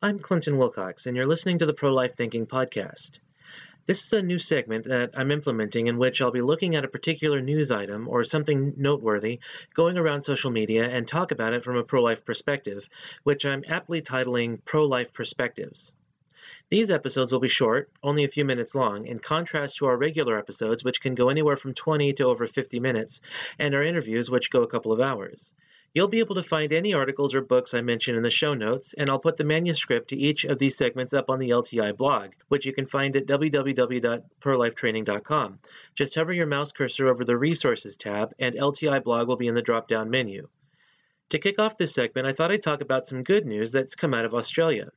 I'm Clinton Wilcox, and you're listening to the Pro Life Thinking Podcast. This is a new segment that I'm implementing in which I'll be looking at a particular news item or something noteworthy going around social media and talk about it from a pro life perspective, which I'm aptly titling Pro Life Perspectives. These episodes will be short, only a few minutes long, in contrast to our regular episodes, which can go anywhere from 20 to over 50 minutes, and our interviews, which go a couple of hours. You'll be able to find any articles or books I mention in the show notes, and I'll put the manuscript to each of these segments up on the LTI blog, which you can find at www.prolifetraining.com. Just hover your mouse cursor over the Resources tab, and LTI blog will be in the drop down menu. To kick off this segment, I thought I'd talk about some good news that's come out of Australia.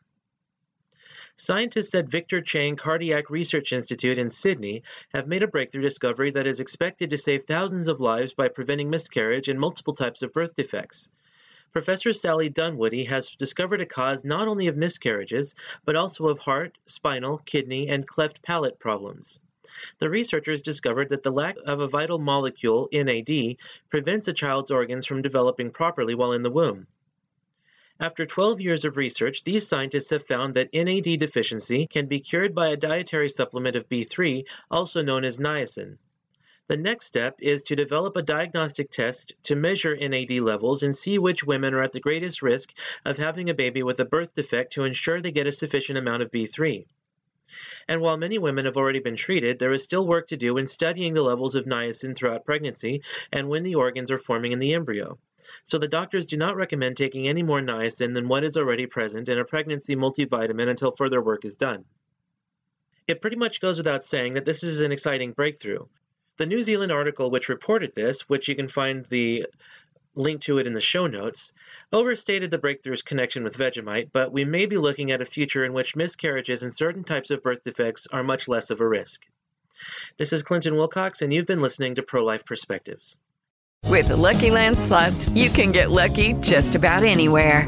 Scientists at Victor Chang Cardiac Research Institute in Sydney have made a breakthrough discovery that is expected to save thousands of lives by preventing miscarriage and multiple types of birth defects. Professor Sally Dunwoodie has discovered a cause not only of miscarriages, but also of heart, spinal, kidney, and cleft palate problems. The researchers discovered that the lack of a vital molecule, NAD, prevents a child's organs from developing properly while in the womb. After 12 years of research, these scientists have found that NAD deficiency can be cured by a dietary supplement of B3, also known as niacin. The next step is to develop a diagnostic test to measure NAD levels and see which women are at the greatest risk of having a baby with a birth defect to ensure they get a sufficient amount of B3. And while many women have already been treated, there is still work to do in studying the levels of niacin throughout pregnancy and when the organs are forming in the embryo. So the doctors do not recommend taking any more niacin than what is already present in a pregnancy multivitamin until further work is done. It pretty much goes without saying that this is an exciting breakthrough. The New Zealand article which reported this, which you can find the link to it in the show notes, overstated the breakthrough's connection with Vegemite, but we may be looking at a future in which miscarriages and certain types of birth defects are much less of a risk. This is Clinton Wilcox, and you've been listening to Pro Life Perspectives. With the Lucky Land slots, you can get lucky just about anywhere.